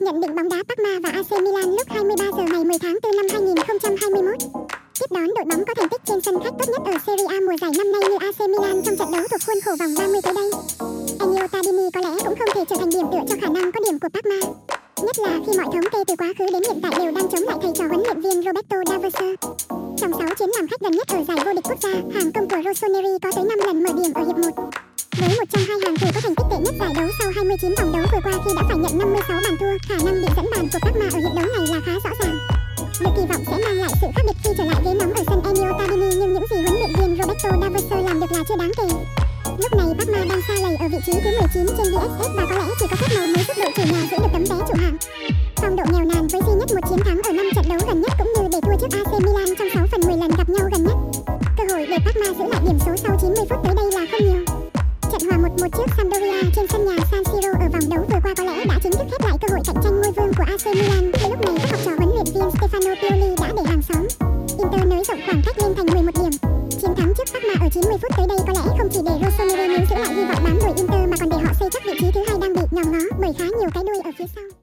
Nhận định bóng đá Parma và AC Milan lúc 23 giờ ngày 10 tháng 4 năm 2021. Tiếp đón đội bóng có thành tích trên sân khách tốt nhất ở Serie A mùa giải năm nay như AC Milan trong trận đấu thuộc khuôn khổ vòng 30 tới đây. Ennio Tadini có lẽ cũng không thể trở thành điểm tựa cho khả năng có điểm của Parma. Nhất là khi mọi thống kê từ quá khứ đến hiện tại đều đang chống lại thầy trò huấn luyện viên Roberto Daverser. Trong 6 chiến làm khách gần nhất ở giải vô địch quốc gia, hàng công của Rossoneri có tới 5 lần mở điểm ở hiệp 1. Với một trong hai hàng thủ có thành tích tệ nhất giải đấu sau 29 vòng đấu vừa qua khi đã phải nhận 56 bàn thua, khả năng bị dẫn bàn của Parma ở hiệp đấu này là khá rõ ràng. Được kỳ vọng sẽ mang lại sự khác biệt khi trở lại ghế nóng ở sân Ennio Tardini nhưng những gì huấn luyện viên Roberto D'Aversa làm được là chưa đáng kể. Lúc này Parma đang xa lầy ở vị trí thứ 19 trên VSS và có lẽ chỉ có cách màu mới giúp đội chủ nhà giữ được tấm vé trụ hạng. Phong độ nghèo nàn với duy nhất một chiến thắng ở năm trận đấu gần nhất cũng như để thua trước AC Milan trong 6 phần 10 lần gặp nhau gần nhất. Cơ hội để Parma giữ lại điểm số sau 90 phút tới đây là một chiếc Sampdoria trên sân nhà San Siro ở vòng đấu vừa qua có lẽ đã chính thức khép lại cơ hội cạnh tranh ngôi vương của AC Milan khi lúc này, các học trò huấn luyện viên Stefano Pioli đã để hàng xóm. Inter nới rộng khoảng cách lên thành 11 điểm. Chiến thắng trước Parma ở 90 phút tới đây có lẽ không chỉ để Rossoneri níu giữ lại hy vọng bám đuổi Inter mà còn để họ xây chắc vị trí thứ hai đang bị nhòm ngó bởi khá nhiều cái đuôi ở phía sau.